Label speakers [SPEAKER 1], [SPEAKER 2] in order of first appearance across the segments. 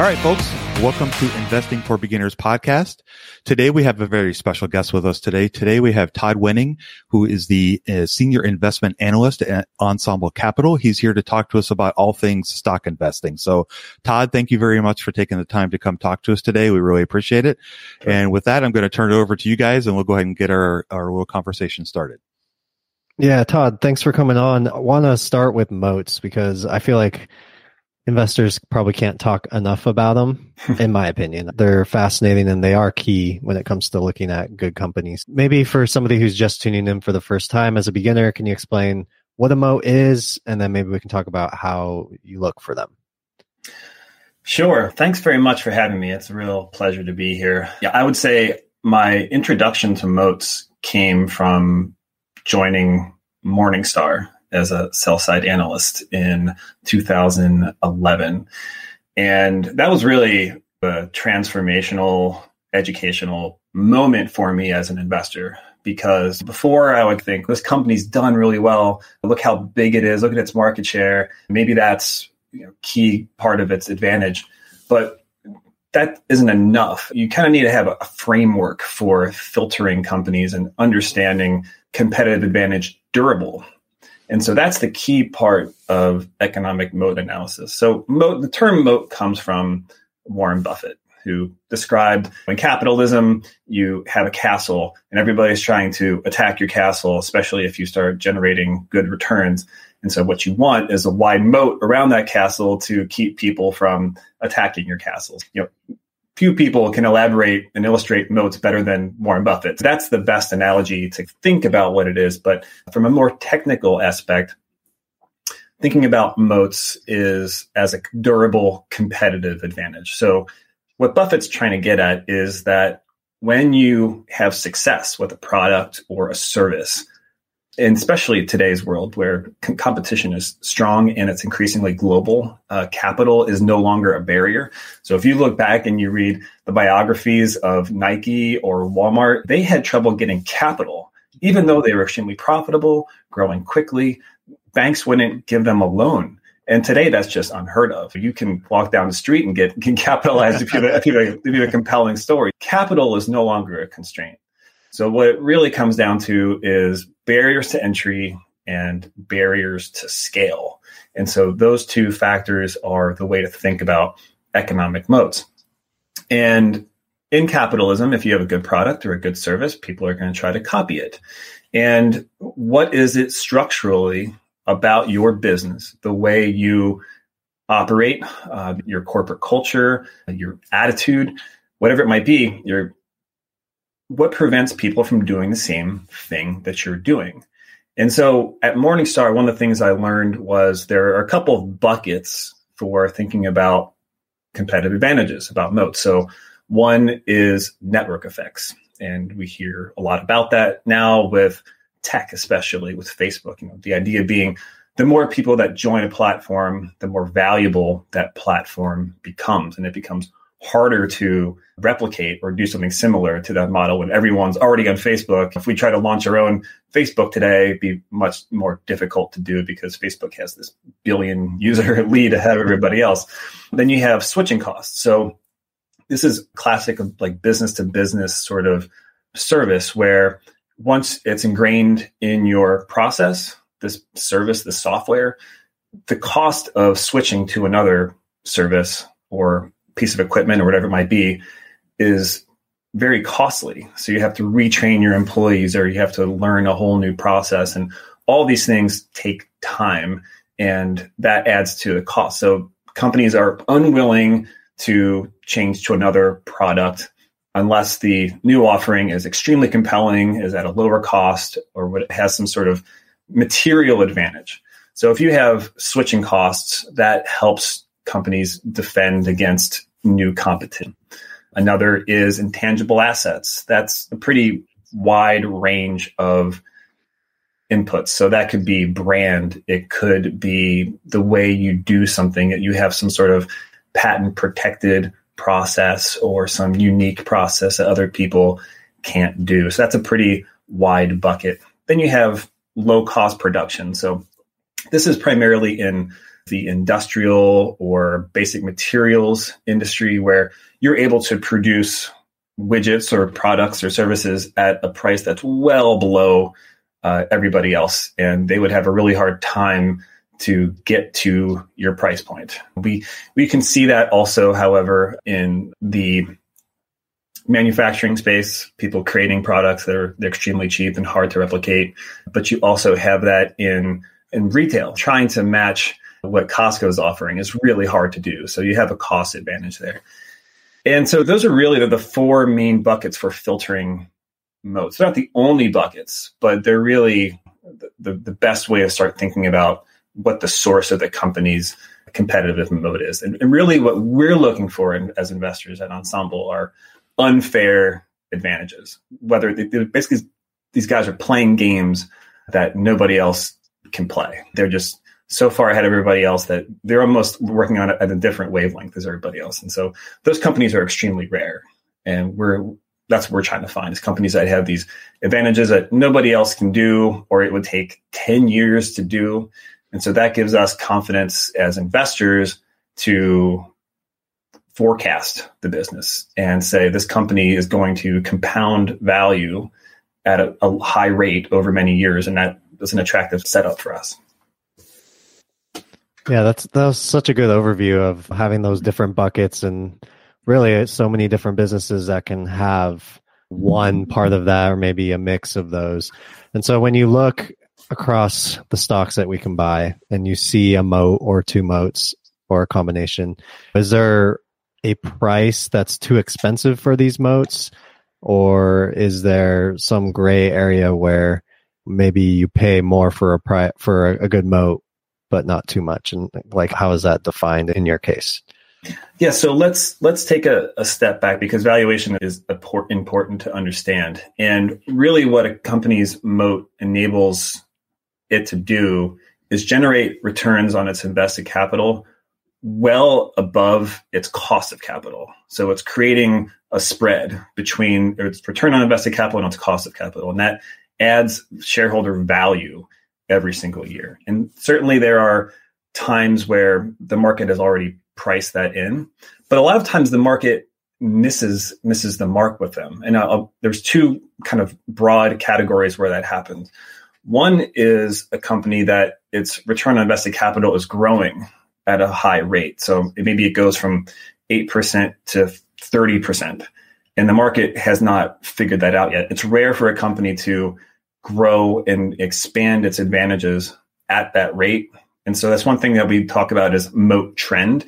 [SPEAKER 1] All right, folks, welcome to Investing for Beginners podcast. Today we have a very special guest with us today. Today we have Todd Wenning, who is the uh, senior investment analyst at Ensemble Capital. He's here to talk to us about all things stock investing. So Todd, thank you very much for taking the time to come talk to us today. We really appreciate it. And with that, I'm going to turn it over to you guys and we'll go ahead and get our, our little conversation started.
[SPEAKER 2] Yeah, Todd, thanks for coming on. I want to start with moats because I feel like investors probably can't talk enough about them hmm. in my opinion. They're fascinating and they are key when it comes to looking at good companies. Maybe for somebody who's just tuning in for the first time as a beginner can you explain what a moat is? And then maybe we can talk about how you look for them.
[SPEAKER 3] Sure. Thanks very much for having me. It's a real pleasure to be here. Yeah i would say my introduction to moats came from joining morningstar as a sell side analyst in 2011. And that was really a transformational educational moment for me as an investor because before I would think this company's done really well. Look how big it is. Look at its market share. Maybe that's you know, key part of its advantage. But that isn't enough. You kind of need to have a framework for filtering companies and understanding competitive advantage durable and so that's the key part of economic moat analysis. So moat, the term moat comes from Warren Buffett, who described when capitalism, you have a castle and everybody's trying to attack your castle, especially if you start generating good returns. And so what you want is a wide moat around that castle to keep people from attacking your castles. You know, few people can elaborate and illustrate moats better than Warren Buffett. That's the best analogy to think about what it is. But from a more technical aspect, thinking about moats is as a durable competitive advantage. So what Buffett's trying to get at is that when you have success with a product or a service, and especially today's world where competition is strong and it's increasingly global, uh, capital is no longer a barrier. So if you look back and you read the biographies of Nike or Walmart, they had trouble getting capital, even though they were extremely profitable, growing quickly. Banks wouldn't give them a loan. And today, that's just unheard of. You can walk down the street and get, can capitalized if you, have if, you have a, if you have a compelling story. Capital is no longer a constraint. So what it really comes down to is barriers to entry and barriers to scale. And so those two factors are the way to think about economic moats. And in capitalism, if you have a good product or a good service, people are going to try to copy it. And what is it structurally about your business, the way you operate, uh, your corporate culture, your attitude, whatever it might be, your what prevents people from doing the same thing that you're doing. And so at Morningstar, one of the things I learned was there are a couple of buckets for thinking about competitive advantages, about moats. So one is network effects. And we hear a lot about that now with tech, especially with Facebook. You know, the idea being the more people that join a platform, the more valuable that platform becomes. And it becomes harder to replicate or do something similar to that model when everyone's already on Facebook. If we try to launch our own Facebook today, it'd be much more difficult to do because Facebook has this billion user lead ahead of everybody else. Then you have switching costs. So this is classic like business to business sort of service where once it's ingrained in your process, this service, the software, the cost of switching to another service or piece of equipment or whatever it might be is very costly. So you have to retrain your employees or you have to learn a whole new process. And all these things take time and that adds to the cost. So companies are unwilling to change to another product unless the new offering is extremely compelling, is at a lower cost, or has some sort of material advantage. So if you have switching costs, that helps companies defend against new competition. Another is intangible assets. That's a pretty wide range of inputs. So that could be brand, it could be the way you do something, that you have some sort of patent protected process or some unique process that other people can't do. So that's a pretty wide bucket. Then you have low cost production. So this is primarily in the industrial or basic materials industry where you're able to produce widgets or products or services at a price that's well below uh, everybody else. And they would have a really hard time to get to your price point. We we can see that also, however, in the manufacturing space, people creating products that are extremely cheap and hard to replicate. But you also have that in in retail, trying to match what Costco is offering is really hard to do. So you have a cost advantage there. And so those are really the four main buckets for filtering moats. They're not the only buckets, but they're really the, the, the best way to start thinking about what the source of the company's competitive moat is. And, and really, what we're looking for in, as investors at Ensemble are unfair advantages. Whether they, basically these guys are playing games that nobody else can play. They're just so far ahead of everybody else that they're almost working on it at a different wavelength as everybody else. And so those companies are extremely rare. And we're that's what we're trying to find is companies that have these advantages that nobody else can do or it would take 10 years to do and so that gives us confidence as investors to forecast the business and say this company is going to compound value at a, a high rate over many years. And that is an attractive setup for us.
[SPEAKER 2] Yeah, that's that was such a good overview of having those different buckets and really so many different businesses that can have one part of that or maybe a mix of those. And so when you look across the stocks that we can buy and you see a moat or two moats or a combination, is there a price that's too expensive for these moats? Or is there some gray area where maybe you pay more for a pri- for a, a good moat, but not too much? And like, how is that defined in your case?
[SPEAKER 3] Yeah, so let's let's take a, a, step back because valuation is important to understand. And really, what a company's moat enables it to do is generate returns on its invested capital well above its cost of capital. So it's creating a spread between its return on invested capital and its cost of capital. And that adds shareholder value every single year. And certainly there are times where the market has already priced that in, but a lot of times the market misses misses the mark with them. And I'll, there's two kind of broad categories where that happens. One is a company that its return on invested capital is growing at a high rate. So maybe it goes from 8% to 30%. And the market has not figured that out yet. It's rare for a company to grow and expand its advantages at that rate. And so that's one thing that we talk about is moat trend.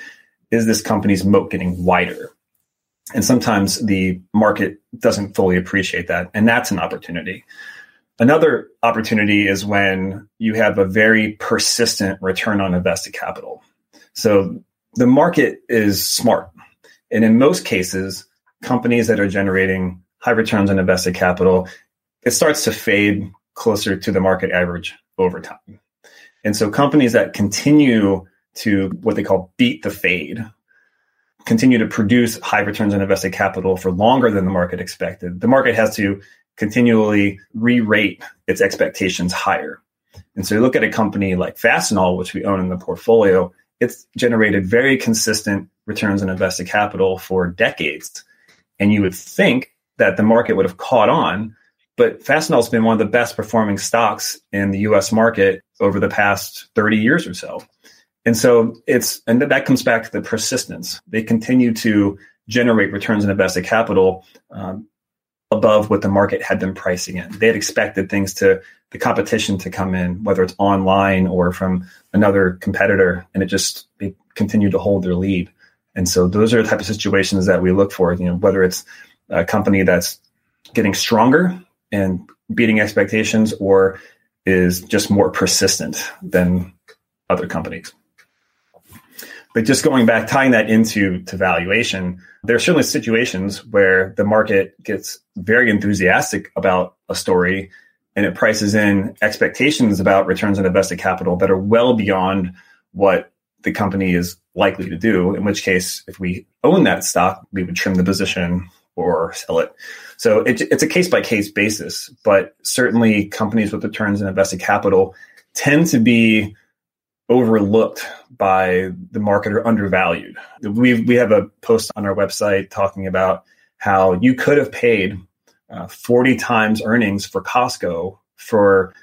[SPEAKER 3] Is this company's moat getting wider? And sometimes the market doesn't fully appreciate that. And that's an opportunity. Another opportunity is when you have a very persistent return on invested capital. So the market is smart. And in most cases, companies that are generating high returns on invested capital, it starts to fade closer to the market average over time. And so companies that continue to what they call beat the fade, continue to produce high returns on invested capital for longer than the market expected, the market has to continually re-rate its expectations higher. And so you look at a company like Fastenal, which we own in the portfolio, it's generated very consistent returns on invested capital for decades. And you would think that the market would have caught on, but Fastenal's been one of the best performing stocks in the US market over the past 30 years or so. And so it's, and that comes back to the persistence. They continue to generate returns on invested capital um, above what the market had been pricing in. They had expected things to the competition to come in, whether it's online or from another competitor, and it just they continue to hold their lead. And so those are the type of situations that we look for. You know, whether it's a company that's getting stronger and beating expectations, or is just more persistent than other companies. But just going back, tying that into to valuation, there are certainly situations where the market gets very enthusiastic about a story and it prices in expectations about returns on invested capital that are well beyond what the company is likely to do. In which case, if we own that stock, we would trim the position or sell it. So it, it's a case by case basis, but certainly companies with returns on invested capital tend to be overlooked by the market or undervalued. We we have a post on our website talking about how you could have paid uh, 40 times earnings for Costco for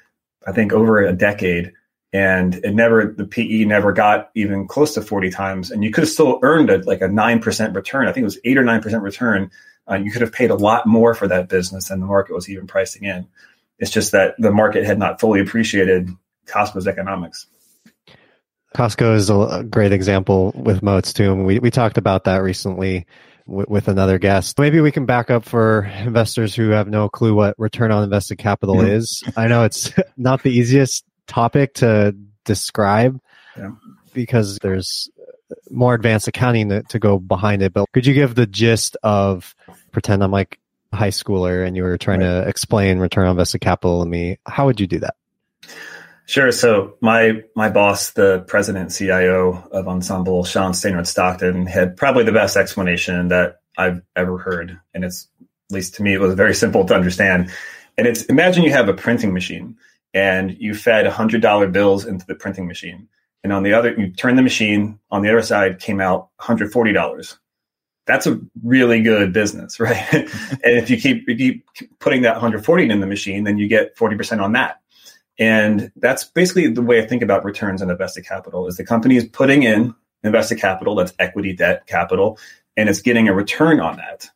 [SPEAKER 3] I think over a decade and it never the PE never got even close to 40 times and you could have still earned a, like a 9% return. I think it was 8 or 9% return. Uh, you could have paid a lot more for that business than the market was even pricing in. It's just that the market had not fully appreciated Costco's economics.
[SPEAKER 2] Costco is a great example with moats too. And we, we talked about that recently with, with another guest. Maybe we can back up for investors who have no clue what return on invested capital is. I know it's not the easiest topic to describe yeah. because there's more advanced accounting to, to go behind it. But could you give the gist of pretend I'm like a high schooler and you were trying right. to explain return on invested capital to me? How would you do that?
[SPEAKER 3] Sure. So my my boss, the president CIO of Ensemble, Sean Stannard Stockton, had probably the best explanation that I've ever heard, and it's at least to me it was very simple to understand. And it's imagine you have a printing machine and you fed hundred dollar bills into the printing machine, and on the other you turn the machine on the other side came out hundred forty dollars. That's a really good business, right? and if you keep, you keep putting that 140 in the machine, then you get 40% on that and that's basically the way I think about returns on invested capital is the company is putting in invested capital, that's equity, debt, capital, and it's getting a return on that.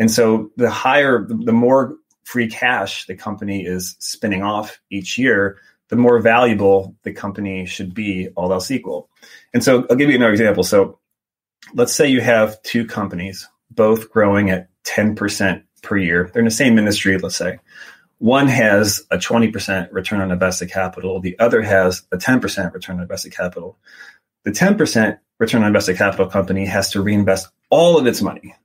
[SPEAKER 3] And so the higher, the more free cash the company is spinning off each year, the more valuable the company should be, all else equal. And so I'll give you another example. So let's say you have two companies, both growing at 10% per year. They're in the same industry, let's say. One has a 20% return on invested capital. The other has a 10% return on invested capital. The 10% return on invested capital company has to reinvest all of its money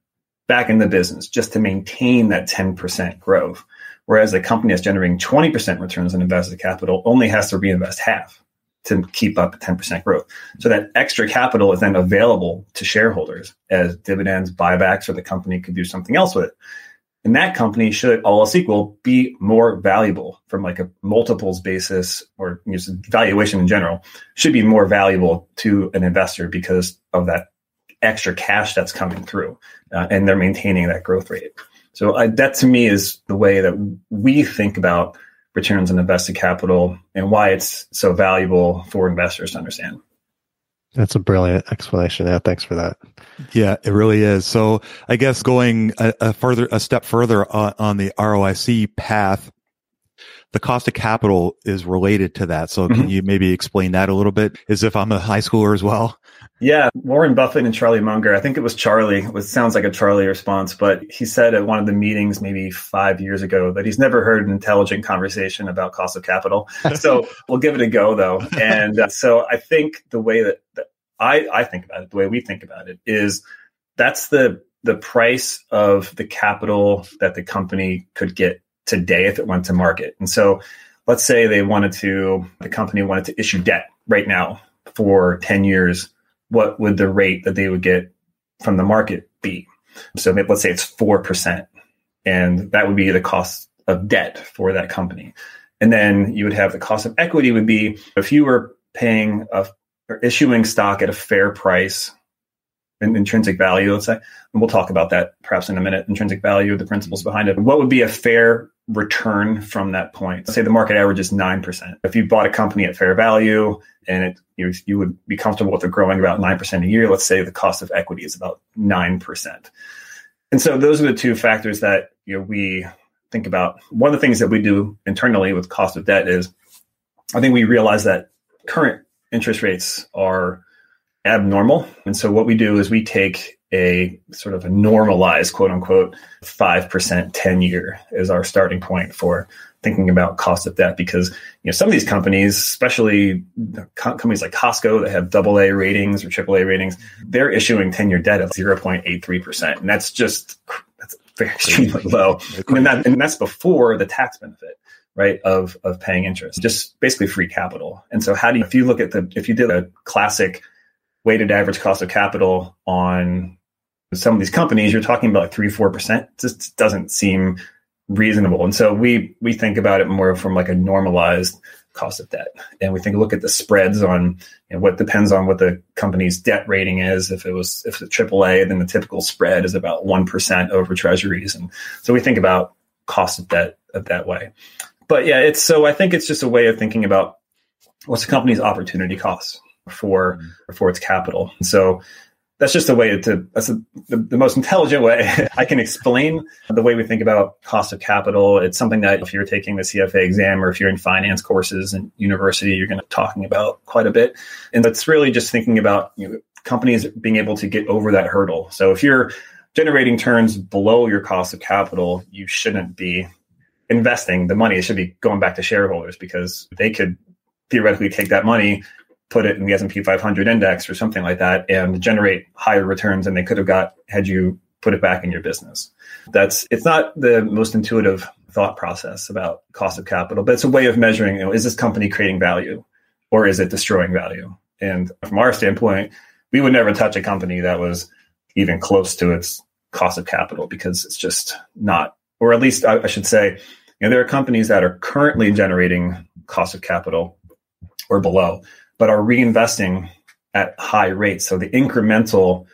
[SPEAKER 3] back in the business just to maintain that 10% growth. Whereas the company that's generating 20% returns on invested capital only has to reinvest half to keep up 10% growth. So that extra capital is then available to shareholders as dividends, buybacks, or the company could do something else with it and that company should all else equal be more valuable from like a multiples basis or valuation in general should be more valuable to an investor because of that extra cash that's coming through uh, and they're maintaining that growth rate so uh, that to me is the way that we think about returns on invested capital and why it's so valuable for investors to understand
[SPEAKER 2] that's a brilliant explanation. Yeah, thanks for that.
[SPEAKER 1] Yeah, it really is. So I guess going a, a further, a step further on, on the ROIC path, the cost of capital is related to that. So can
[SPEAKER 3] Mhm.
[SPEAKER 1] you maybe explain that a little bit as if I'm a high schooler as well?
[SPEAKER 3] Yeah, Warren Buffett and Charlie Munger. I think it was Charlie. It sounds like a Charlie response, but he said at one of the meetings maybe five years ago that he's never heard an intelligent conversation about cost of capital. So we'll give it a go though. And uh, so I think the way that, that I, I think about it, the way we think about it is that's the the price of the capital that the company could get today if it went to market. And so let's say they wanted to the company wanted to issue debt right now for 10 years what would the rate that they would get from the market be? So let's say it's 4%, and that would be the cost of debt for that company. And then you would have the cost of equity would be if you were paying a, or issuing stock at a fair price, in intrinsic value, let's say, and we'll talk about that perhaps in a minute, intrinsic value, the principles behind it. What would be a fair return from that point? Say the market average is 9%. If you bought a company at fair value and it, you, you would be comfortable with it growing about 9% a year, let's say the cost of equity is about 9%. And so those are the two factors that you know, we think about. One of the things that we do internally with cost of debt is I think we realize that current interest rates are abnormal. And so what we do is we take a sort of a normalized quote unquote 5% 10 year is our starting point for thinking about cost of debt because you know some of these companies especially companies like costco that have double a ratings or triple a ratings they're issuing 10 year debt of 0.83% and that's just that's very extremely low. And, that, and that's before the tax benefit right of of paying interest. Just basically free capital. And so how do you if you look at the if you did a classic weighted average cost of capital on some of these companies, you're talking about three, four percent. Just doesn't seem reasonable. And so we we think about it more from like a normalized cost of debt, and we think look at the spreads on you know, what depends on what the company's debt rating is. If it was if it's AAA, then the typical spread is about one percent over Treasuries, and so we think about cost of debt of that way. But yeah, it's so I think it's just a way of thinking about what's the company's opportunity cost for for its capital. And so that's just a way to that's a, the, the most intelligent way I can explain the way we think about cost of capital. It's something that if you're taking the CFA exam or if you're in finance courses in university, you're going to be talking about quite a bit. And it's really just thinking about you know, companies being able to get over that hurdle. So if you're generating turns below your cost of capital, you shouldn't be investing the money. It should be going back to shareholders because they could theoretically take that money put it in the S&P 500 index or something like that and generate higher returns than they could have got had you put it back in your business. That's it's not the most intuitive thought process about cost of capital, but it's a way of measuring, you know, is this company creating value or is it destroying value? And from our standpoint, we would never touch a company that was even close to its cost of capital because it's just not, or at least I, I should say, you know, there are companies that are currently generating cost of capital or below but are reinvesting at high rates. So the incremental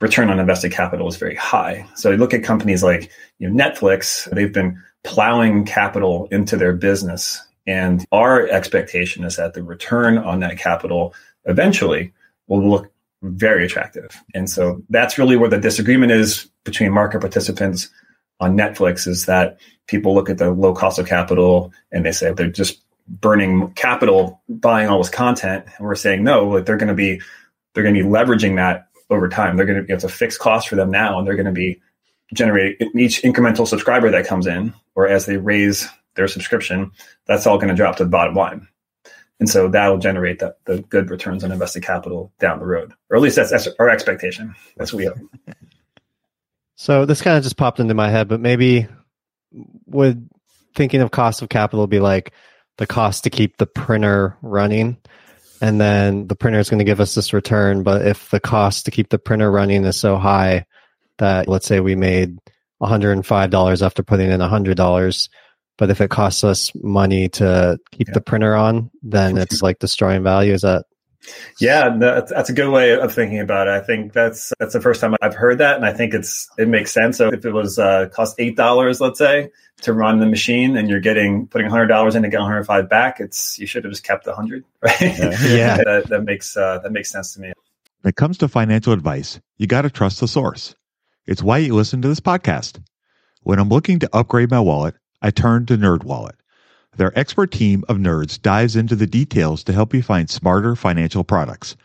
[SPEAKER 3] return on invested capital is very high. So you look at companies like you know, Netflix, they've been plowing capital into their business. And our expectation is that the return on that capital eventually will look very attractive. And so that's really where the disagreement is between market participants on Netflix is that people look at the low cost of capital and they say they're just burning capital buying all this content and we're saying no like they're going to be they're going to be leveraging that over time. They're going to it's a fixed cost for them now and they're going to be generating each incremental subscriber that comes in or as they raise their subscription that's all going to drop to the bottom line. And so that will generate the, the good returns on invested capital down the road or at least that's, that's our expectation. That's what we hope.
[SPEAKER 2] So this kind of just popped into my head, but maybe would thinking of cost of capital be like the cost to keep the printer running? And then the printer is going to give us this return. But if the cost to keep the printer running is so high that let's say we made $105 after putting in $100, but if it costs us money to keep
[SPEAKER 3] Yeah.
[SPEAKER 2] the printer on, then it's like destroying value. Is that
[SPEAKER 3] Yeah, that's, that's a good way of thinking about it. I think that's that's the first time I've heard that, and I think it's it makes sense. So if it was uh, cost eight dollars, let's say, to run the machine, and you're getting putting hundred dollars in to get 105 back, it's you should have just kept the hundred, right?
[SPEAKER 2] Yeah.
[SPEAKER 3] that, that makes uh, that makes sense to me.
[SPEAKER 1] When it comes to financial advice, you got to trust the source. It's why you listen to this podcast. When I'm looking to upgrade my wallet, I turn to NerdWallet. Their expert team of nerds dives into the details to help you find smarter financial products.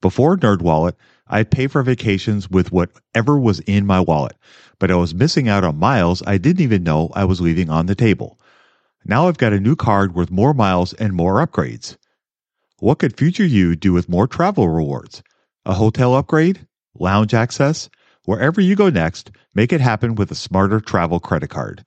[SPEAKER 1] Before NerdWallet, I'd pay for vacations with whatever was in my wallet, but I was missing out on miles I didn't even know I was leaving on the table. Now I've got a new card worth more miles and more upgrades. What could future you do with more travel rewards? A hotel upgrade? Lounge access? Wherever you go next, make it happen with a smarter travel credit card.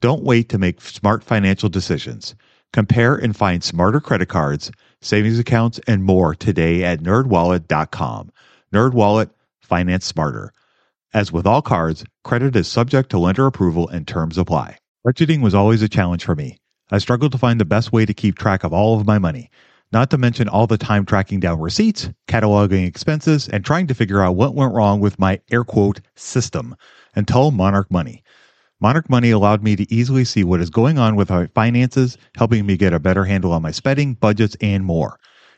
[SPEAKER 1] Don't wait to make smart financial decisions. Compare and find smarter credit cards, savings accounts, and more today at nerdwallet.com. NerdWallet, finance smarter. As with all cards, credit is subject to lender approval and terms apply. Budgeting was always a challenge for me. I struggled to find the best way to keep track of all of my money, not to mention all the time tracking down receipts, cataloging expenses, and trying to figure out what went wrong with my air quote system until Monarch Money. Monarch Money allowed me to easily see what is going on with my finances, helping me get a better handle on my spending, budgets, and more.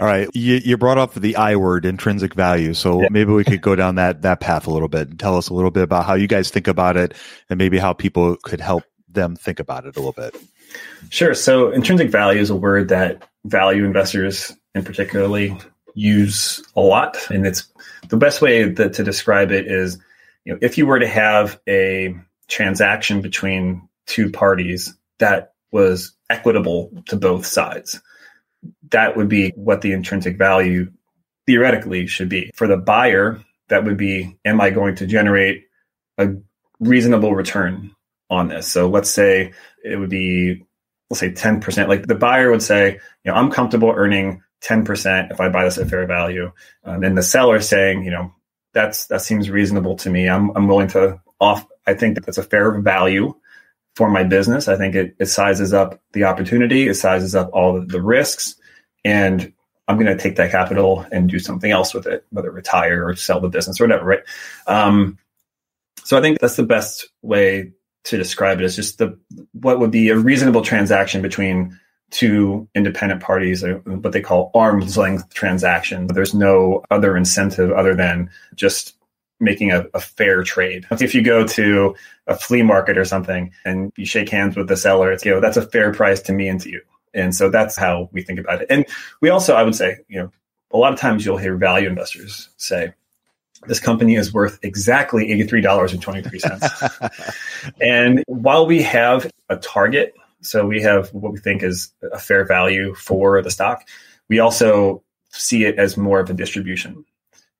[SPEAKER 1] All right. You, you brought up the I word, intrinsic value. So yeah. maybe we could go down that, that path a little bit and tell us a little bit about how you guys think about it and maybe how people could help them think about it a little bit.
[SPEAKER 3] Sure. So intrinsic value is a word that value investors in particularly use a lot. And it's the best way that, to describe it is, you know, if you were to have a transaction between two parties that was equitable to both sides, that would be what the intrinsic value theoretically should be. For the buyer, that would be, am I going to generate a reasonable return on this. So let's say it would be, let's say 10%. Like the buyer would say, you know, I'm comfortable earning 10% if I buy this at fair value. Um, and the seller saying, you know, that's, that seems reasonable to me. I'm, I'm willing to off. I think that that's a fair value for my business. I think it, it sizes up the opportunity. It sizes up all the risks and I'm going to take that capital and do something else with it, whether retire or sell the business or whatever. Right. Um, so I think that's the best way to describe it as just the what would be a reasonable transaction between two independent parties, what they call arm's length transaction. There's no other incentive other than just making a, a, fair trade. If you go to a flea market or something and you shake hands with the seller, it's you know that's a fair price to me and to you. And so that's how we think about it. And we also, I would say, you know, a lot of times you'll hear value investors say, this company is worth exactly $83.23. and while we have a target, so we have what we think is a fair value for the stock, we also see it as more of a distribution.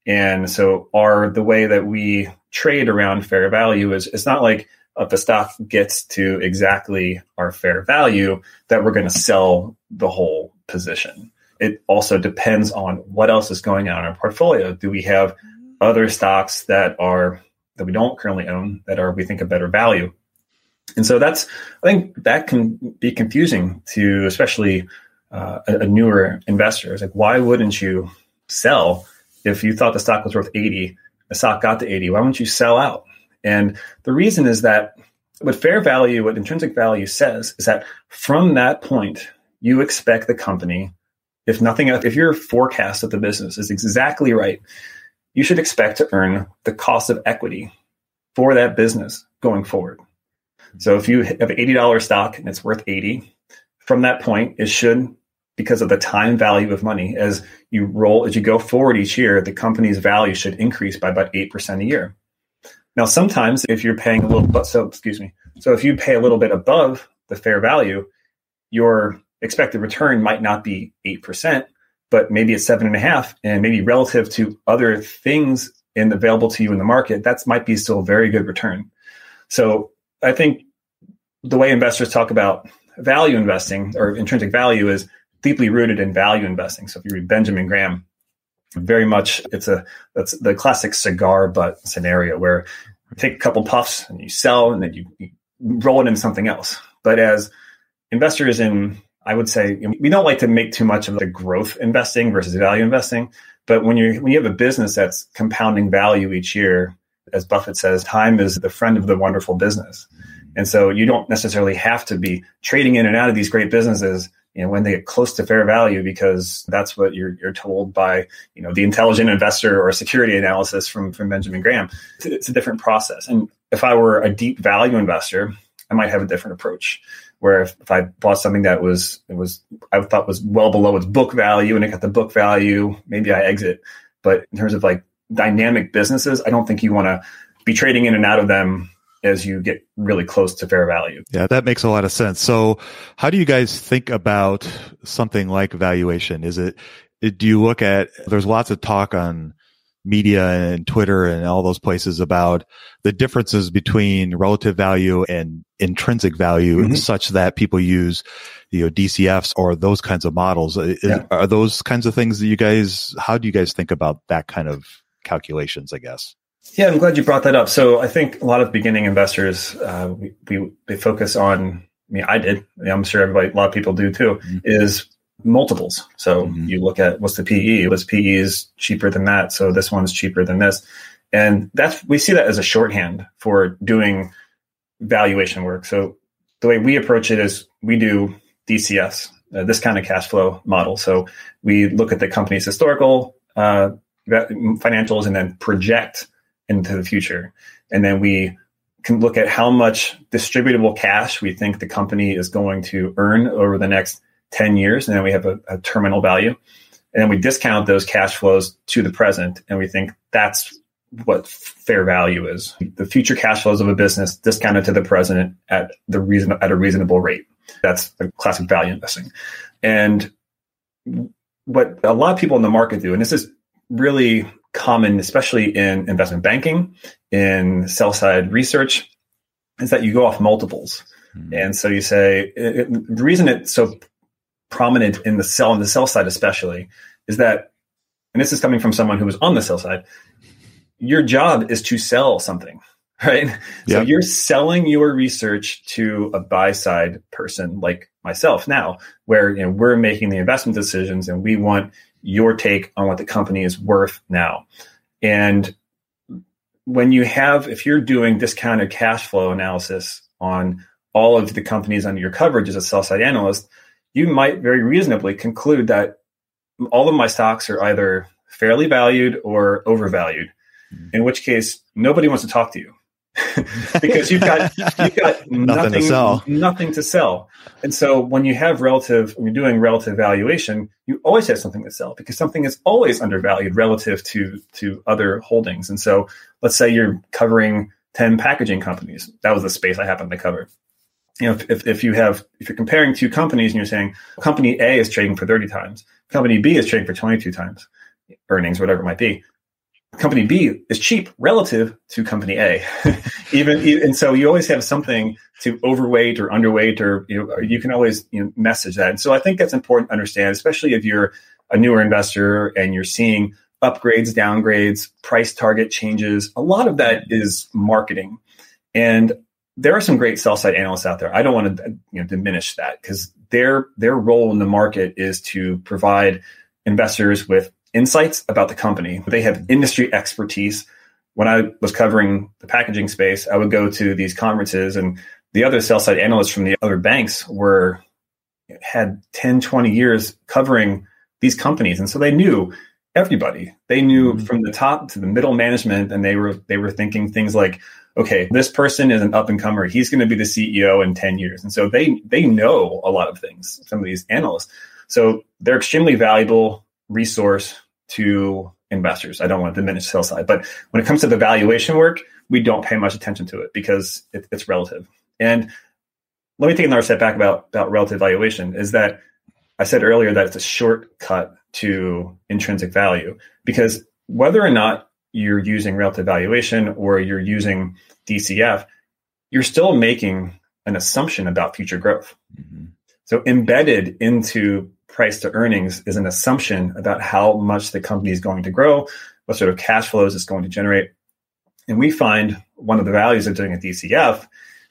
[SPEAKER 3] And so our the way that we trade around fair value is it's not like if the stock gets to exactly our fair value that we're going to sell the whole position. It also depends on what else is going on in our portfolio. Do we have other stocks that are that we don't currently own that are we think a better value. And so that's I think that can be confusing to especially uh, a, a newer investor. It's like why wouldn't you sell if you thought the stock was worth 80, the stock got to 80, why wouldn't you sell out? And the reason is that what fair value, what intrinsic value says is that from that point, you expect the company if nothing else, if your forecast of the business is exactly right, you should expect to earn the cost of equity for that business going forward. So if you have an $80 stock and it's worth 80, from that point, it should, because of the time value of money, as you roll, as you go forward each year, the company's value should increase by about 8% a year. Now, sometimes if you're paying a little, so excuse me, so if you pay a little bit above the fair value, your expected return might not be 8%, but maybe it's seven and a half. And maybe relative to other things in available to you in the market, that might be still a very good return. So I think the way investors talk about value investing or intrinsic value is deeply rooted in value investing. So if you read Benjamin Graham, very much it's a that's the classic cigar butt scenario where take a couple puffs and you sell and then you, you roll it into something else. But as investors in I would say we don't like to make too much of the growth investing versus value investing. But when you when you have a business that's compounding value each year, as Buffett says, time is the friend of the wonderful business. And so you don't necessarily have to be trading in and out of these great businesses you know, when they get close to fair value because that's what you're, you're told by you know the intelligent investor or security analysis from, from Benjamin Graham. It's, it's a different process. And if I were a deep value investor, I might have a different approach. Where if, if I bought something that was it was I thought was well below its book value and it got the book value, maybe I exit. But in terms of like dynamic businesses, I don't think you want to be trading in and out of them as you get really close to fair value.
[SPEAKER 1] Yeah, that makes a lot of sense. So, how do you guys think about something like valuation? Is it, do you look at, there's lots of talk on media and Twitter and all those places about the differences between relative value and intrinsic value mm-hmm. such that people use, you know, DCFs or those kinds of models. Yeah. Are those kinds of things that you guys, how do you guys think about that kind of calculations, I guess?
[SPEAKER 3] Yeah, I'm glad you brought that up. So I think a lot of beginning investors, uh, we, we, they focus on. I mean, I did. I'm sure everybody, a lot of people do too. Mm-hmm. Is multiples. So mm-hmm. you look at what's the PE. This PE is cheaper than that. So this one's cheaper than this, and that's we see that as a shorthand for doing valuation work. So the way we approach it is we do DCFs, uh, this kind of cash flow model. So we look at the company's historical uh, financials and then project into the future. And then we can look at how much distributable cash we think the company is going to earn over the next 10 years. And then we have a, a terminal value. And then we discount those cash flows to the present. And we think that's what fair value is. The future cash flows of a business discounted to the present at the reason at a reasonable rate. That's the classic value investing. And what a lot of people in the market do, and this is really common, especially in investment banking, in sell side research, is that you go off multiples. Mm-hmm. And so you say it, it, the reason it's so prominent in the sell and the sell side, especially, is that, and this is coming from someone who was on the sell side, your job is to sell something, right? Yep. So you're selling your research to a buy side person like myself now, where you know we're making the investment decisions and we want your take on what the company is worth now. And when you have, if you're doing discounted cash flow analysis on all of the companies under your coverage as a sell side analyst, you might very reasonably conclude that all of my stocks are either fairly valued or overvalued, mm-hmm. in which case nobody wants to talk to you. because you've got you've got nothing, nothing, to sell. Nothing to sell. And so when you have relative, when you're doing relative valuation, you always have something to sell because something is always undervalued relative to to other holdings. And so let's say you're covering 10 packaging companies. That was the space I happened to cover. You know, if, if you have if you're comparing two companies and you're saying company A is trading for 30 times, company B is trading for 22 times earnings, whatever it might be company B is cheap relative to company A. even and so you always have something to overweight or underweight or you know you can always you know, message that. And so I think that's important to understand, especially if you're a newer investor and you're seeing upgrades, downgrades, price target changes. A lot of that is marketing. And there are some great sell side analysts out there. I don't want to you know, diminish that because their their role in the market is to provide investors with insights about the company. They have industry expertise. When I was covering the packaging space, I would go to these conferences and the other sell side analysts from the other banks were had 10, 20 years covering these companies. And so they knew everybody. They knew mm-hmm. from the top to the middle management, and they were they were thinking things like, okay, this person is an up and comer. He's going to be the CEO in 10 years. And so they they know a lot of things, some of these analysts. So they're extremely valuable resource to investors. I don't want to diminish the sell side, but when it comes to the valuation work, we don't pay much attention to it because it, it's relative. And let me take another step back about, about relative valuation is that I said earlier that it's a shortcut to intrinsic value because whether or not you're using relative valuation or you're using DCF, you're still making an assumption about future growth. Mm-hmm. So embedded into price to earnings is an assumption about how much the company is going to grow, what sort of cash flows it's going to generate. And we find one of the values of doing a DCF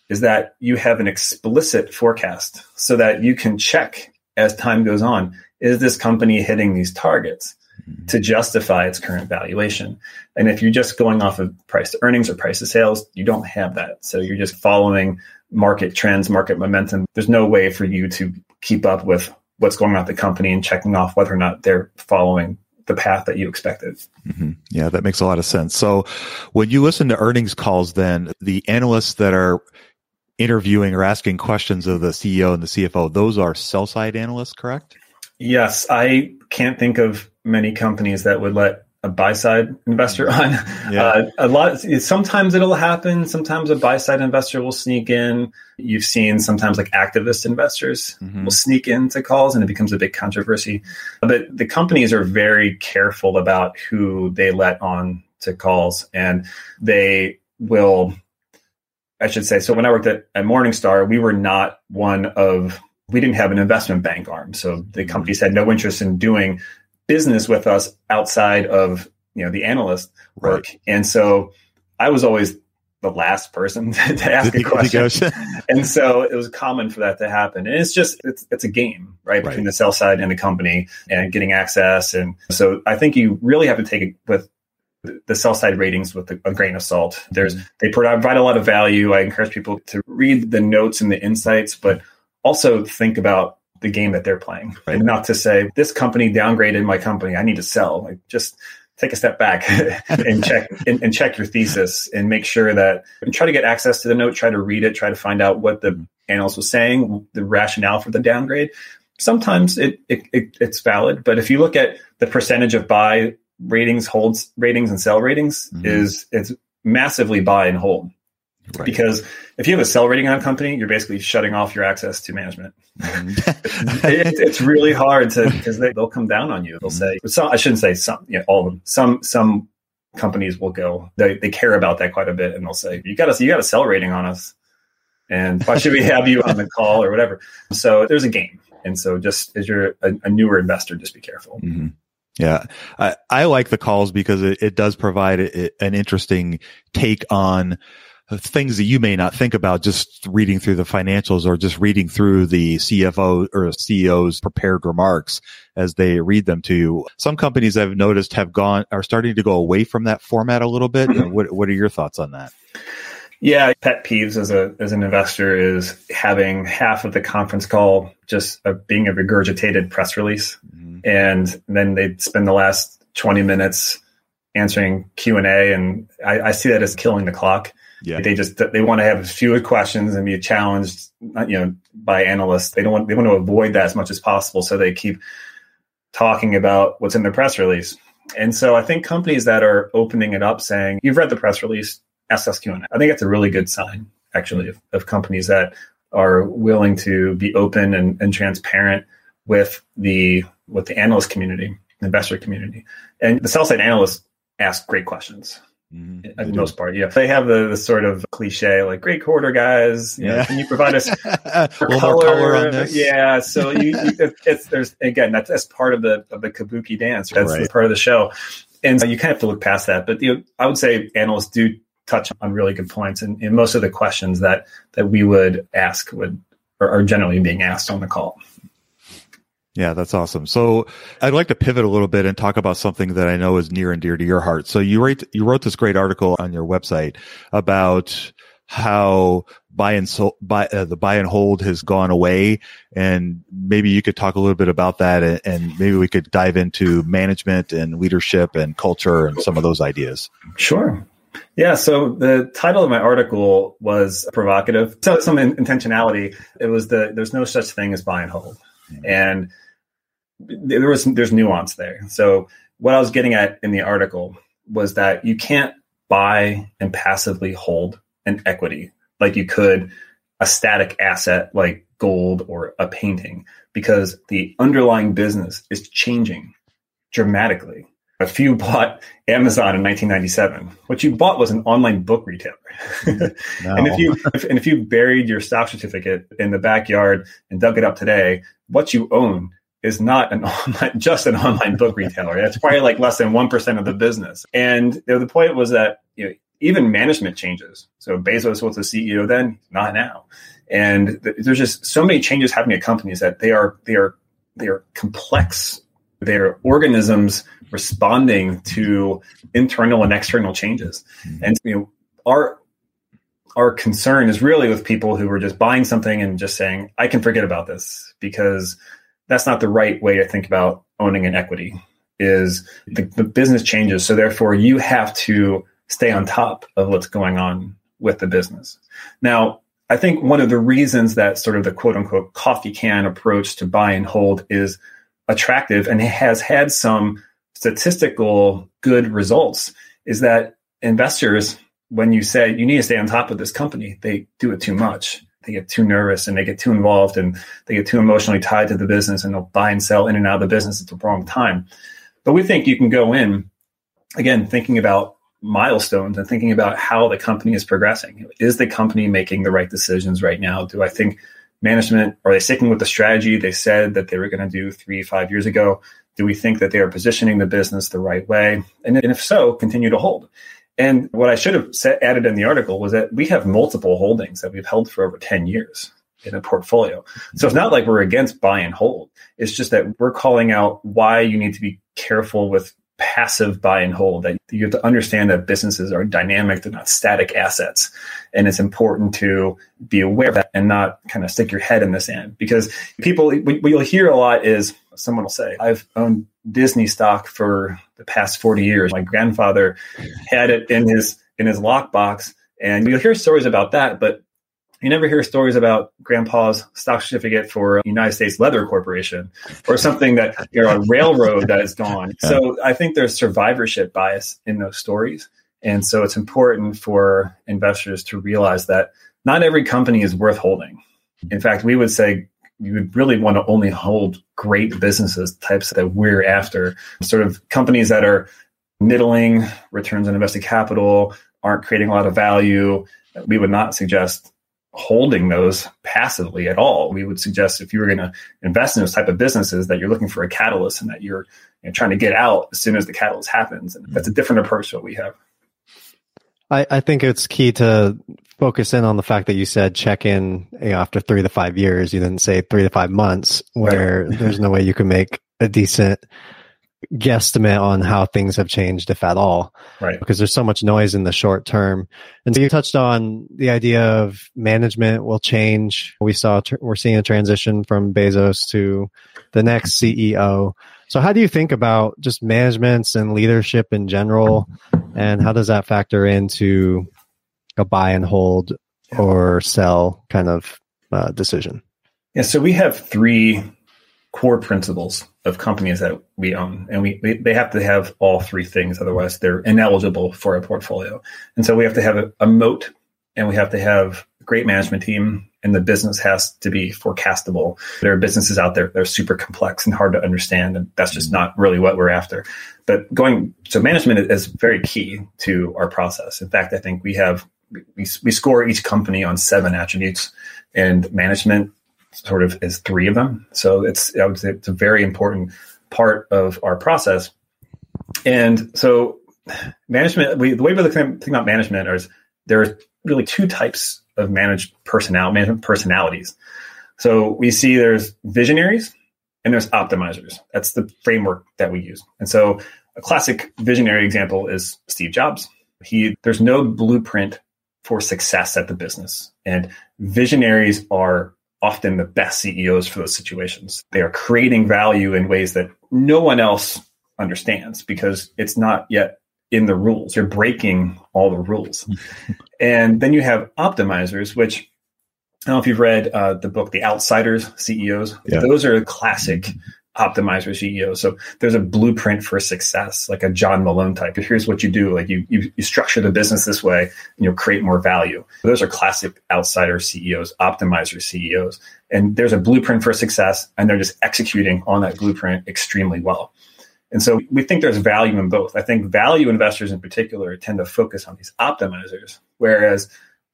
[SPEAKER 3] is that you have an explicit forecast so that you can check as time goes on is this company hitting these targets mm-hmm. to justify its current valuation? And if you're just going off of price to earnings or price to sales, you don't have that. So you're just following market trends, market momentum. There's no way for you to keep up with what's going on at the company and checking off whether or not they're following the path that you expected.
[SPEAKER 1] Mm-hmm. Yeah, that makes a lot of sense. So when you listen to earnings calls, then the analysts that are interviewing or asking questions of the CEO and the CFO, those are sell side analysts, correct?
[SPEAKER 3] Yes, I can't think of many companies that would let a buy side investor on. Yeah. Uh, a lot. Sometimes it'll happen. Sometimes a buy side investor will sneak in. You've seen sometimes like activist investors mm-hmm. will sneak into calls, and it becomes a big controversy. But the companies are very careful about who they let on to calls, and they will. I should say. So when I worked at, at Morningstar, we were not one of we didn't have an investment bank arm. So the mm-hmm. companies had no interest in doing business with us outside of, you know, the analyst work. Right. And so I was always the last person to ask a question. and so it was common for that to happen. And it's just, it's, it's a game, right? Between right. the sell side and the company and getting access. And so I think you really have to take it with the sell side ratings with a, grain of salt. There's, mm-hmm. they provide a lot of value. I encourage people to read the notes and the insights, but also think about the game that they're playing. Right. and not to say this company downgraded my company. I need to sell. Like just take a step back and check and, and, check your thesis and make sure that and try to get access to the note try to read it try to find out what the analyst was saying the rationale for the downgrade. Sometimes it, it, it it's valid but if you look at the percentage of buy ratings holds ratings and sell ratings mm-hmm. is it's massively buy and hold Right. Because if you have a sell rating on a company, you're basically shutting off your access to management. Mm-hmm. it, it's really hard to because they, will come down on you. They'll mm-hmm. say, some, I shouldn't say some, you know, all of them. Some some companies will go. They, they care about that quite a bit, and they'll say, "You got us. You got a sell rating on us, and why should we have you on the call or whatever?" So there's a game, and so just as you're a, a newer investor, just be careful.
[SPEAKER 1] Mm-hmm. Yeah, I, I like the calls because it, it does provide a, an interesting take on things that you may not think about just reading through the financials or just reading through the CFO or CEO's prepared remarks as they read them to you. Some companies I've noticed have gone, are starting to go away from that format a little bit. Mm-hmm. What, what are your thoughts on that?
[SPEAKER 3] Yeah, pet peeves as a as an investor is having half of the conference call just a, being a regurgitated press release, mm-hmm. and then they spend the last twenty minutes answering Q and A, and I, I see that as killing the clock. Yeah. They just they want to have fewer questions and be challenged, you know, by analysts. They don't want they want to avoid that as much as possible, so they keep talking about what's in the press release. And so I think companies that are opening it up, saying you've read the press release, ask us Q and I think that's a really good sign, actually, of, of companies that are willing to be open and, and transparent with the with the analyst community, investor community, and the sell side analysts ask great questions. Mm-hmm. the most part, yeah. They have the, the, sort of cliche, like great quarter guys. You yeah. Know, can you provide us color? color? on this? Yeah. So you, you it's there's again that's, that's part of the of the kabuki dance. That's right. part of the show, and so you kind of have to look past that. But you know, I would say analysts do touch on really good points, and, and most of the questions that that we would ask would are generally being asked on the call.
[SPEAKER 1] Yeah, that's awesome. So I'd like to pivot a little bit and talk about something that I know is near and dear to your heart. So you write, you wrote this great article on your website about how buy and so buy uh, the buy and hold has gone away, and maybe you could talk a little bit about that, and, and maybe we could dive into management and leadership and culture and some of those ideas.
[SPEAKER 3] Sure. Yeah, so the title of my article was provocative. So some intentionality. It was the there's no such thing as buy and hold, and there was there's nuance there. So what I was getting at in the article was that you can't buy and passively hold an equity like you could a static asset like gold or a painting because the underlying business is changing dramatically. If you bought Amazon in 1997, what you bought was an online book retailer. no. and if you if, and if you buried your stock certificate in the backyard and dug it up today, what you own is not an online, just an online book retailer. That's probably like less than 1% of the business. And the point was that you know, even management changes. So Bezos was the CEO then, not now. And th- there's just so many changes happening at companies that they are, they are, they are complex. They're organisms responding to internal and external changes. Mm-hmm. And, you know, our, our concern is really with people who are just buying something and just saying, I can forget about this because that's not the right way to think about owning an equity is the, the business changes. So therefore you have to stay on top of what's going on with the business. Now, I think one of the reasons that sort of the quote unquote coffee can approach to buy and hold is attractive and has had some statistical good results is that investors, when you say you need to stay on top of this company, they do it too much they get too nervous and they get too involved and they get too emotionally tied to the business and they'll buy and sell in and out of the business at the wrong time. But we think you can go in again thinking about milestones and thinking about how the company is progressing. Is the company making the right decisions right now? Do I think management are they sticking with the strategy they said that they were going to do three, five years ago? Do we think that they are positioning the business the right way? And, if so, continue to hold. And what I should have set, added in the article was that we have multiple holdings that we've held for over 10 years in a portfolio. So it's not like we're against buy and hold. It's just that we're calling out why you need to be careful with passive buy and hold that you have to understand that businesses are dynamic they're not static assets. And it's important to be aware of that and not kind of stick your head in the sand. Because people what you'll hear a lot is someone will say i've owned disney stock for the past 40 years. My grandfather had it in his in his lockbox. And you'll hear stories about that but you never hear stories about grandpa's stock certificate for United States Leather Corporation or something that you know a railroad that is gone. So I think there's survivorship bias in those stories. And so it's important for investors to realize that not every company is worth holding. In fact, we would say you would really want to only hold great businesses, types that we're after, sort of companies that are middling returns on invested capital, aren't creating a lot of value. We would not suggest holding those passively at all. We would suggest if you were going to invest in those type of businesses that you're looking for a catalyst and that you're you know, trying to get out as soon as the catalyst happens. And that's a different approach that we have.
[SPEAKER 2] I, I think it's key to focus in on the fact that you said check in you know, after three to five years. You didn't say three to five months where right. there's no way you can make a decent guesstimate on how things have changed, if at all.
[SPEAKER 3] Right.
[SPEAKER 2] Because there's so much noise in the short term. And so you touched on the idea of management will change. We saw, we're seeing a transition from Bezos to the next CEO. So how do you think about just managements and leadership in general? And how does that factor into a buy and hold or sell kind of uh, decision?
[SPEAKER 3] Yeah. So we have three core principles of companies that we own, and we, we, they have to have all three things. Otherwise, they're ineligible for a portfolio. And so we have to have a, a moat, and we have to have a great management team, and the business has to be forecastable. There are businesses out there that are super complex and hard to understand, and that's just not really what we're after. But going so management is very key to our process. In fact, I think we have we, we score each company on seven attributes, and management sort of as three of them. So it's I would say it's a very important part of our process. And so management, we, the way we think about management is there are really two types of managed personnel management personalities. So we see there's visionaries and there's optimizers. That's the framework that we use. And so a classic visionary example is Steve Jobs. He there's no blueprint for success at the business. And visionaries are often the best CEOs for those situations. They are creating value in ways that no one else understands because it's not yet in the rules. You're breaking all the rules. and then you have optimizers, which I don't know if you've read uh, the book, The Outsiders CEOs. Yeah. Those are classic optimizer CEO. So there's a blueprint for success, like a John Malone type. Here's what you do. Like you, you, you structure the business this way and you'll create more value. Those are classic outsider CEOs, optimizer CEOs. And there's a blueprint for success and they're just executing on that blueprint extremely well. And so we think there's value in both. I think value investors in particular tend to focus on these optimizers, whereas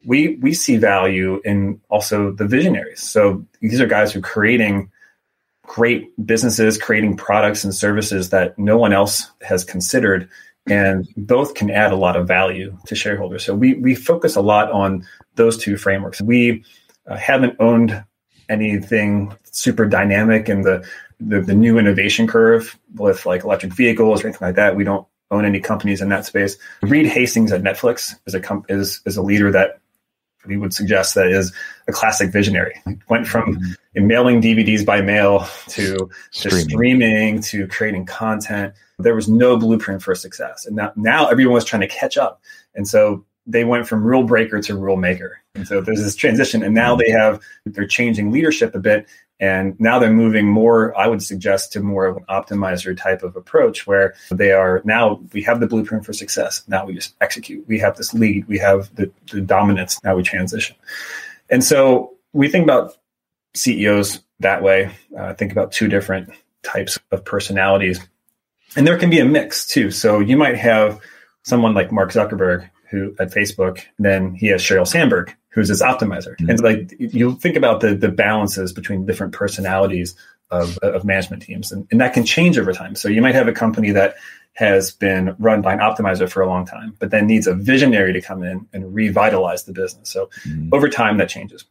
[SPEAKER 3] we we see value in also the visionaries. So these are guys who are creating great businesses creating products and services that no one else has considered and both can add a lot of value to shareholders. So we we focus a lot on those two frameworks. We uh, haven't owned anything super dynamic in the, the the new innovation curve with like electric vehicles or anything like that. We don't own any companies in that space. Reed hastings at netflix is a com- is is a leader that we would suggest that is a classic visionary. Went from mm-hmm. mailing DVDs by mail to, streaming. to streaming to creating content. There was no blueprint for success. And now, now everyone was trying to catch up. And so they went from rule breaker to rule maker. And so there's this transition. And now they have, they're changing leadership a bit and now they're moving more, I would suggest, to more of an optimizer type of approach where they are now we have the blueprint for success. Now we just execute. We have this lead. We have the, the dominance. Now we transition. And so we think about CEOs that way. Uh, think about two different types of personalities. And there can be a mix too. So you might have someone like Mark Zuckerberg who at Facebook, then he has Sheryl Sandberg who's this optimizer. Mm-hmm. And like you think about the the balances between different personalities of, of management teams, and, and that can change over time. So you might have a company that has been run by an optimizer for a long time, but then needs a visionary to come in and revitalize the business. So mm-hmm. over time, that changes.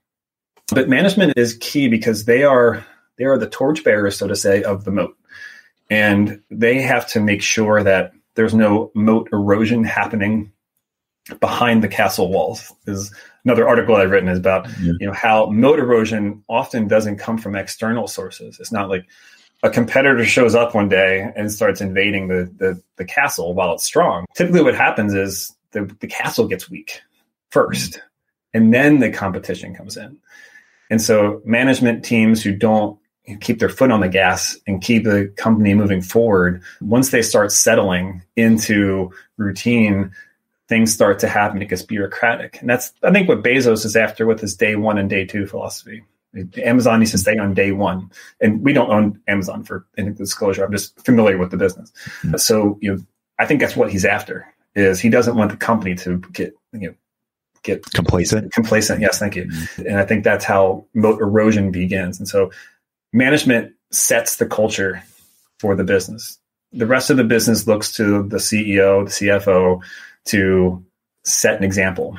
[SPEAKER 3] But management is key because they are they are the torchbearers, so to say, of the moat, and they have to make sure that there's no moat erosion happening behind the castle walls. Is another article I've written is about yeah. you know how moat erosion often doesn't come from external sources. It's not like a competitor shows up one day and starts invading the the, the castle while it's strong. Typically, what happens is the, the castle gets weak first, and then the competition comes in. And so, management teams who don't keep their foot on the gas and keep the company moving forward, once they start settling into routine, things start to happen. It gets bureaucratic. And that's, I think, what Bezos is after with his day one and day two philosophy. Amazon needs to stay on day one. And we don't own Amazon for any disclosure. I'm just familiar with the business. Mm-hmm. So, you know, I think that's what he's after is he doesn't want the company to get, you know, get
[SPEAKER 1] complacent.
[SPEAKER 3] Complacent. Yes. Thank you. Mm-hmm. And I think that's how moat erosion begins. And so management sets the culture for the business. The rest of the business looks to the CEO, the CFO, to set an example.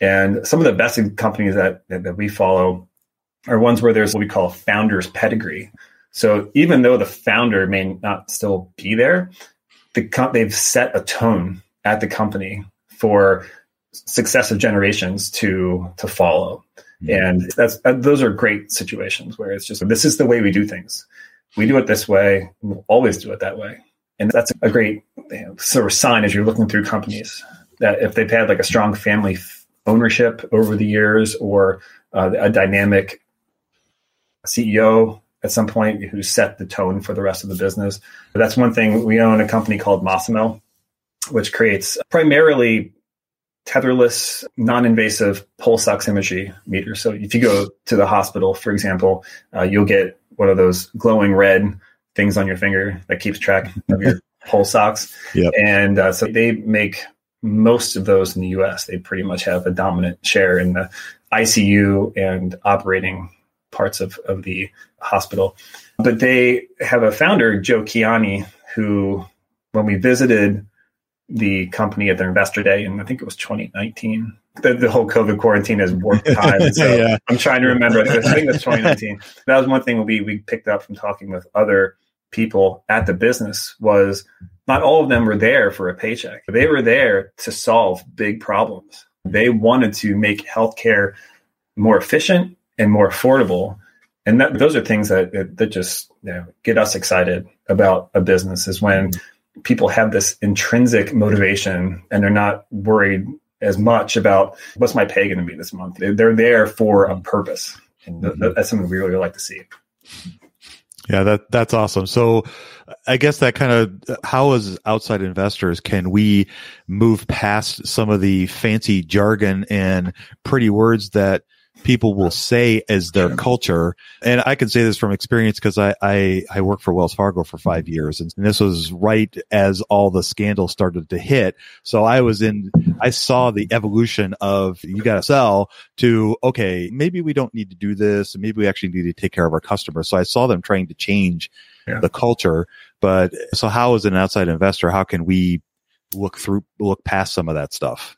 [SPEAKER 3] And some of the best companies that, that, that we follow are ones where there's what we call founder's pedigree. So even though the founder may not still be there, the, they've set a tone at the company for successive generations to to follow. Mm-hmm. And that's those are great situations where it's just this is the way we do things. We do it this way. We'll always do it that way. And that's a great sort of sign as you're looking through companies that if they've had like a strong family ownership over the years or uh, a dynamic CEO at some point who set the tone for the rest of the business. But that's one thing. We own a company called Masimo, which creates primarily tetherless, non-invasive pulse oximetry meters. So if you go to the hospital, for example, uh, you'll get one of those glowing red things on your finger that keeps track of your pulse ox. Yep. And uh, so they make most of those in the US. They pretty much have a dominant share in the ICU and operating parts of, of the hospital. But they have a founder, Joe Kiani, who, when we visited the company at their investor day, and I think it was 2019, the, the whole COVID quarantine has warped time. So yeah. I'm trying to remember. I think that's 2019. That was one thing we, we picked up from talking with other people at the business was not all of them were there for a paycheck. They were there to solve big problems. They wanted to make healthcare more efficient and more affordable. And that, those are things that, that just you know, get us excited about a business is when people have this intrinsic motivation and they're not worried as much about what's my pay going to be this month. They're, there for a purpose. And th- mm-hmm. that's something we really like to see.
[SPEAKER 1] Yeah, that that's awesome. So I guess that kind of how as outside investors can we move past some of the fancy jargon and pretty words that people will say as their culture. And I can say this from experience because I, I, I worked for Wells Fargo for five mm-hmm. years and this was right as all the scandals started to hit. So I was in, I saw the evolution of you got to sell to, okay, maybe we don't need to do this. And maybe we actually need to take care of our customers. So I saw them trying to change yeah. the culture. But so how as an outside investor, how can we look through, look past some of that stuff?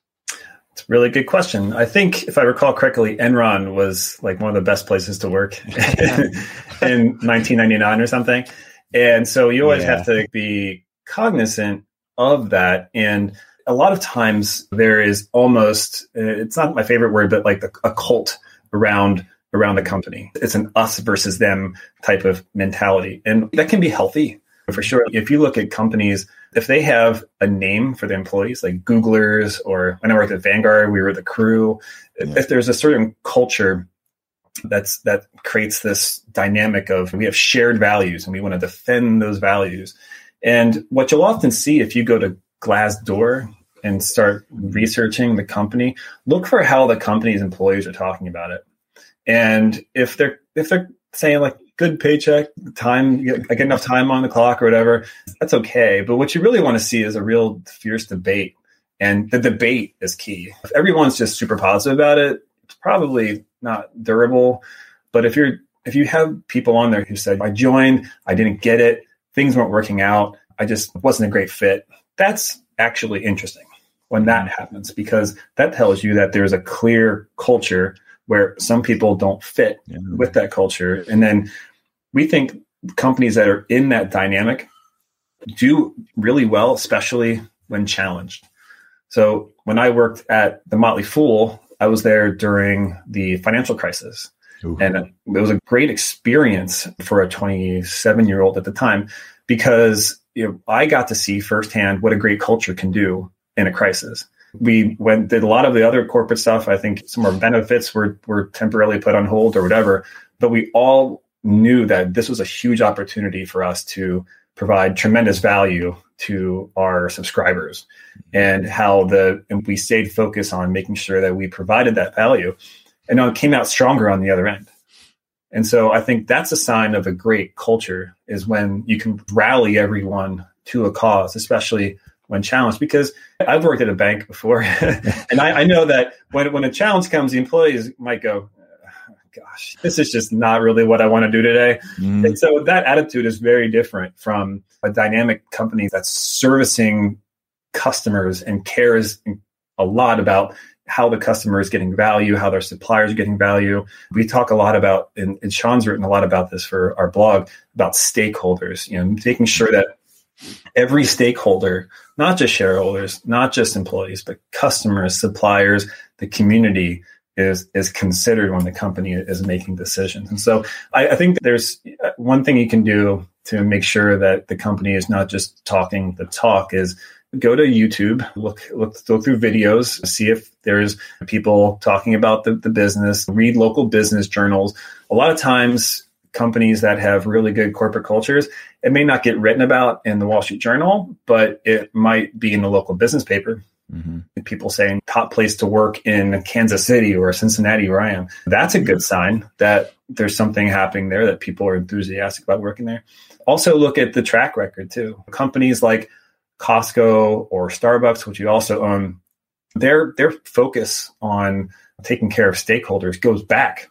[SPEAKER 3] It's really good question. I think if I recall correctly, Enron was like one of the best places to work in 1999 or something. And so you always yeah. have to be cognizant of that. And a lot of times there is almost, eh, it's not my favorite word, but like a cult around around the company. It's an us versus them type of mentality. And that can be healthy for sure. If you look at companies if they have a name for the employees, like Googlers, or when I worked at Vanguard, we were the crew. Yeah. If there's a certain culture that's that creates this dynamic of we have shared values and we want to defend those values. And what you'll often see if you go to Glassdoor and start researching the company, look for how the company's employees are talking about it. And if they're if they're saying like good paycheck, time, I get enough time on the clock or whatever, that's okay. But what you really want to see is a real fierce debate. And the debate is key. If everyone's just super positive about it, it's probably not durable. But if you're if you have people on there who said, I joined, I didn't get it, things weren't working out, I just wasn't a great fit, that's actually interesting when that happens because that tells you that there's a clear culture where some people don't fit yeah. with that culture. And then we think companies that are in that dynamic do really well, especially when challenged. So when I worked at the Motley Fool, I was there during the financial crisis. Ooh. And it was a great experience for a 27 year old at the time because you know, I got to see firsthand what a great culture can do in a crisis. We went did a lot of the other corporate stuff. I think some of our benefits were were temporarily put on hold or whatever. But we all knew that this was a huge opportunity for us to provide tremendous value to our subscribers and how the and we stayed focused on making sure that we provided that value and now it came out stronger on the other end. And so i think that's a sign of a great culture is when you can rally everyone to a cause especially when challenged because i've worked at a bank before and I, I know that when, when a challenge comes the employees might go gosh, this is just not really what I want to do today. Mm. And so that attitude is very different from a dynamic company that's servicing customers and cares a lot about how the customer is getting value, how their suppliers are getting value. We talk a lot about, and, and Sean's written a lot about this for our blog about stakeholders, you know, making sure that every stakeholder, not just shareholders, not just employees, but customers, suppliers, the community is is considered when the company is making decisions. And so I, I think there's uh, one thing you can do to make sure that the company is not just talking the talk is go to YouTube, look look look through videos, see if there's people talking about the, the business, read local business journals. A lot of times companies that have really good corporate cultures, it may not get written about in the Wall Street Journal, but it might be in the local business paper. Mm-hmm. People saying top place to work in Kansas City or Cincinnati, where I am. That's a good sign that there's something happening there that people are enthusiastic about working there. Also, look at the track record too. Companies like Costco or Starbucks, which you also own, their their focus on taking care of stakeholders goes back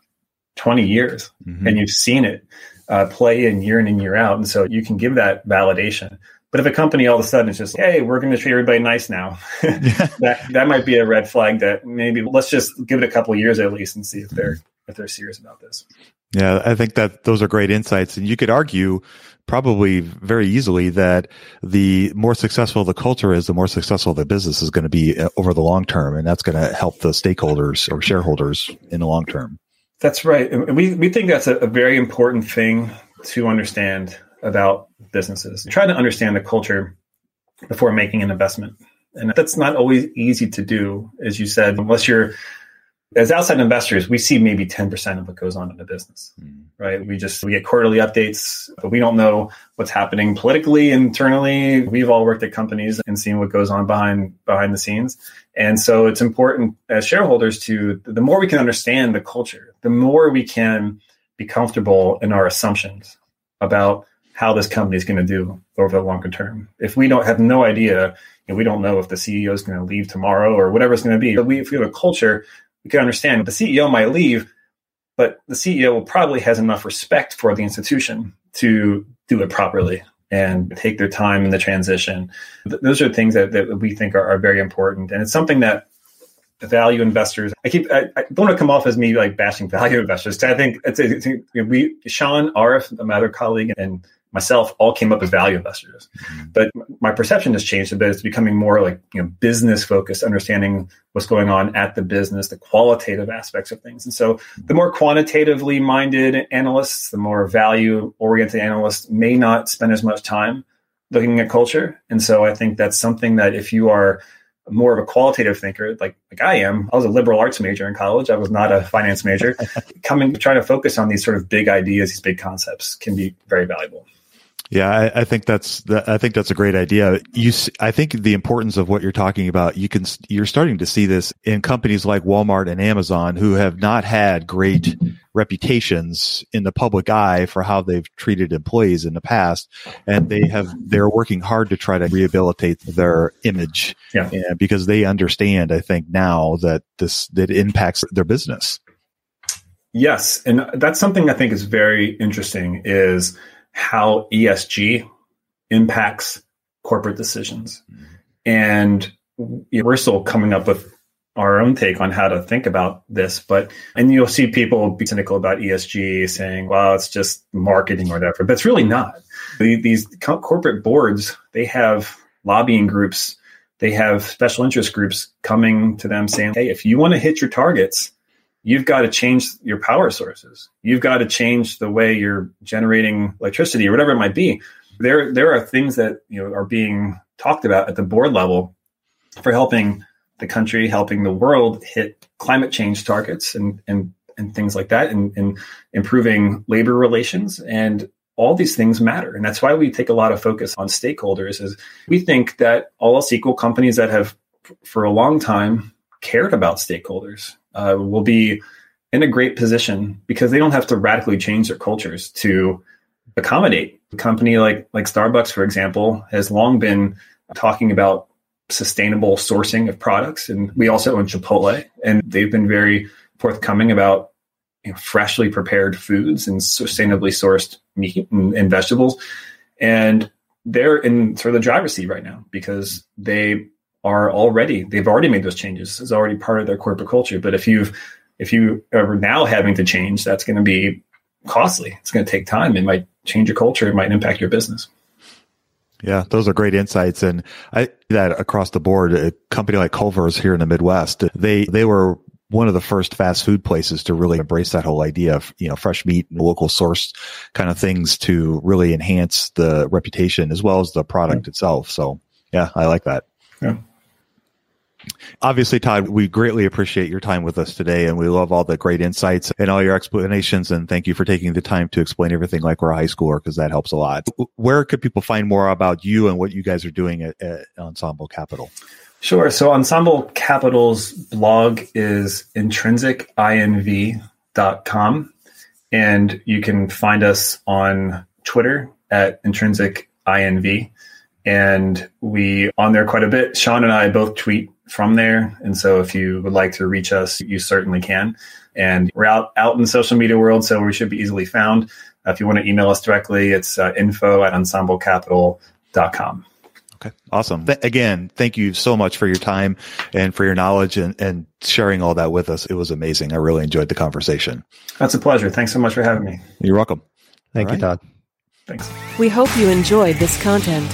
[SPEAKER 3] 20 years, mm-hmm. and you've seen it uh, play in year in and year out, and so you can give that validation. But if a company all of a sudden is just, hey, we're going to treat everybody nice now, that that might be a red flag. That maybe let's just give it a couple years at least and see if they're if they're serious about this.
[SPEAKER 1] Yeah, I think that those are great insights, and you could argue probably very easily that the more successful the culture is, the more successful the business is going to be uh, over the long term. And that's going to help the stakeholders or shareholders in the long term.
[SPEAKER 3] That's right. And we, we think that's a, a very important thing to understand about businesses. Try to understand the culture before making an investment. And that's not always easy to do, as you said, unless you're as outside investors, we see maybe 10% of what goes on in the business, mm. right? We just, we get quarterly updates, but we don't know what's happening politically, internally. We've all worked at companies and seen what goes on behind, behind the scenes. And so it's important as shareholders to, the more we can understand the culture, the more we can be comfortable in our assumptions about how this company is going to do over the longer term. If we don't have no idea, and we don't know if the CEO is going to leave tomorrow or whatever it's going to be, but we, if we have a culture we can understand the CEO might leave, but the CEO will probably has enough respect for the institution to do it properly and take their time in the transition. Those are things that, that we think are, are very important. And it's something that value investors, I keep, I, I don't want to come off as me like bashing value investors. I think it's, it's we, Sean Arif, my other colleague, and myself all came up as value investors. Mm-hmm. But my perception has changed a bit. It's becoming more like you know business focused, understanding what's going on at the business, the qualitative aspects of things. And so the more quantitatively minded analysts, the more value oriented analysts may not spend as much time looking at culture. And so I think that's something that if you are more of a qualitative thinker, like like I am. I was a liberal arts major in college. I was not a finance major. Coming trying to focus on these sort of big ideas, these big concepts, can be very valuable.
[SPEAKER 1] Yeah, I, I, think that's I think that's a great idea. You, I think the importance of what you're talking about. You can you're starting to see this in companies like Walmart and Amazon, who have not had great reputations in the public eye for how they've treated employees in the past, and they have they're working hard to try to rehabilitate their image.
[SPEAKER 3] Yeah,
[SPEAKER 1] because they understand, I think now that this that impacts their business.
[SPEAKER 3] Yes, and that's something I think is very interesting. Is how ESG impacts corporate decisions. And we're still coming up with our own take on how to think about this. But, and you'll see people be cynical about ESG saying, well, it's just marketing or whatever. But it's really not. These corporate boards, they have lobbying groups, they have special interest groups coming to them saying, hey, if you want to hit your targets, you've got to change your power sources. You've got to change the way you're generating electricity or whatever it might be. There, there are things that you know are being talked about at the board level for helping the country, helping the world hit climate change targets and and and things like that, and, and improving labor relations and all these things matter and that's why we take a lot of focus on stakeholders is we think that all else equal companies that have for a long time cared about stakeholders uh, will be in a great position because they don't have to radically change their cultures to accommodate. A company like like Starbucks, for example, has long been talking about sustainable sourcing of products, and we also own Chipotle, and they've been very forthcoming about you know, freshly prepared foods and sustainably sourced meat and, and vegetables, and they're in sort of the driver's seat right now because they are already they've already made those changes. It's already part of their corporate culture. But if you've if you are now having to change, that's going to be costly. It's going to take time. It might change your culture. It might impact your business.
[SPEAKER 1] Yeah, those are great insights, and I that across the board. A company like Culver's here in the Midwest, they they were one of the first fast food places to really embrace that whole idea of you know fresh meat and local source kind of things to really enhance the reputation as well as the product itself. So yeah, I like that.
[SPEAKER 3] Yeah.
[SPEAKER 1] Obviously, Todd, we greatly appreciate your time with us today and we love all the great insights and all your explanations. And thank you for taking the time to explain everything like we're a high schooler because that helps a lot. Where could people find more about you and what you guys are doing at, at Ensemble Capital?
[SPEAKER 3] Sure. So Ensemble Capital's blog is intrinsicinv.com. And you can find us on Twitter at intrinsicinv and we on there quite a bit. Sean and I both tweet from there, and so if you would like to reach us, you certainly can. And we're out out in the social media world, so we should be easily found. Uh, if you want to email us directly, it's uh, info at ensemblecapital.com.
[SPEAKER 1] Okay, awesome. Th- again, thank you so much for your time and for your knowledge and, and sharing all that with us. It was amazing. I really enjoyed the conversation.
[SPEAKER 3] That's a pleasure. Thanks so much for having me.
[SPEAKER 1] You're welcome.
[SPEAKER 2] Thank all you, right. Todd.
[SPEAKER 3] Thanks.
[SPEAKER 4] We hope you enjoyed this content.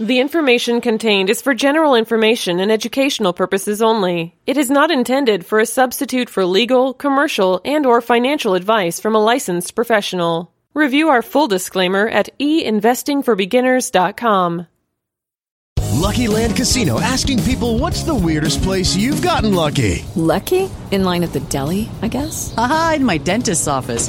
[SPEAKER 4] The information contained is for general information and educational purposes only. It is not intended for a substitute for legal, commercial, and or financial advice from a licensed professional. Review our full disclaimer at einvestingforbeginners.com.
[SPEAKER 5] Lucky Land Casino asking people what's the weirdest place you've gotten lucky?
[SPEAKER 6] Lucky? In line at the deli, I guess?
[SPEAKER 7] Aha, in my dentist's office.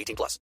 [SPEAKER 8] 18 plus.